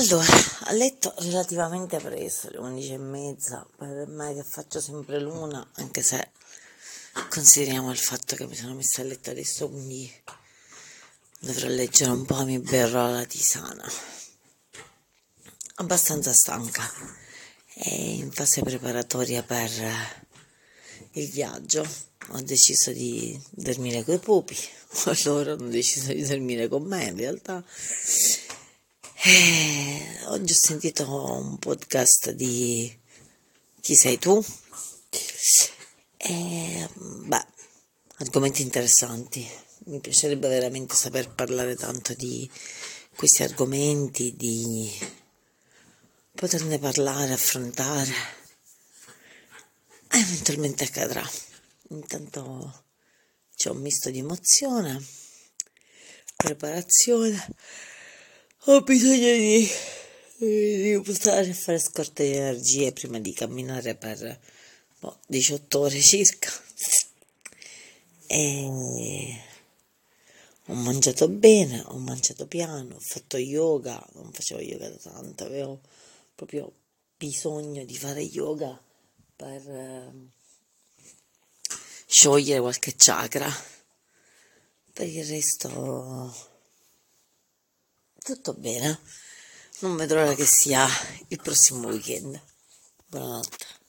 Allora, a letto relativamente presto, alle 11 e mezza, per me che faccio sempre l'una, anche se consideriamo il fatto che mi sono messa a letto adesso, quindi dovrò leggere un po', mi berrò la tisana. Abbastanza stanca e in fase preparatoria per il viaggio. Ho deciso di dormire con i pupi, loro hanno deciso di dormire con me in realtà eh, oggi ho sentito un podcast di Chi sei tu? Eh, beh, argomenti interessanti. Mi piacerebbe veramente saper parlare tanto di questi argomenti, di poterne parlare, affrontare. Eventualmente accadrà. Intanto c'è un misto di emozione, preparazione ho bisogno di, buttare a fare scorte di energie prima di camminare per boh, 18 ore circa. E ho mangiato bene, ho mangiato piano, ho fatto yoga, non facevo yoga da tanto, avevo proprio bisogno di fare yoga per eh, sciogliere qualche chakra. Per il resto tutto bene. Non vedo l'ora che sia il prossimo weekend. Buonanotte.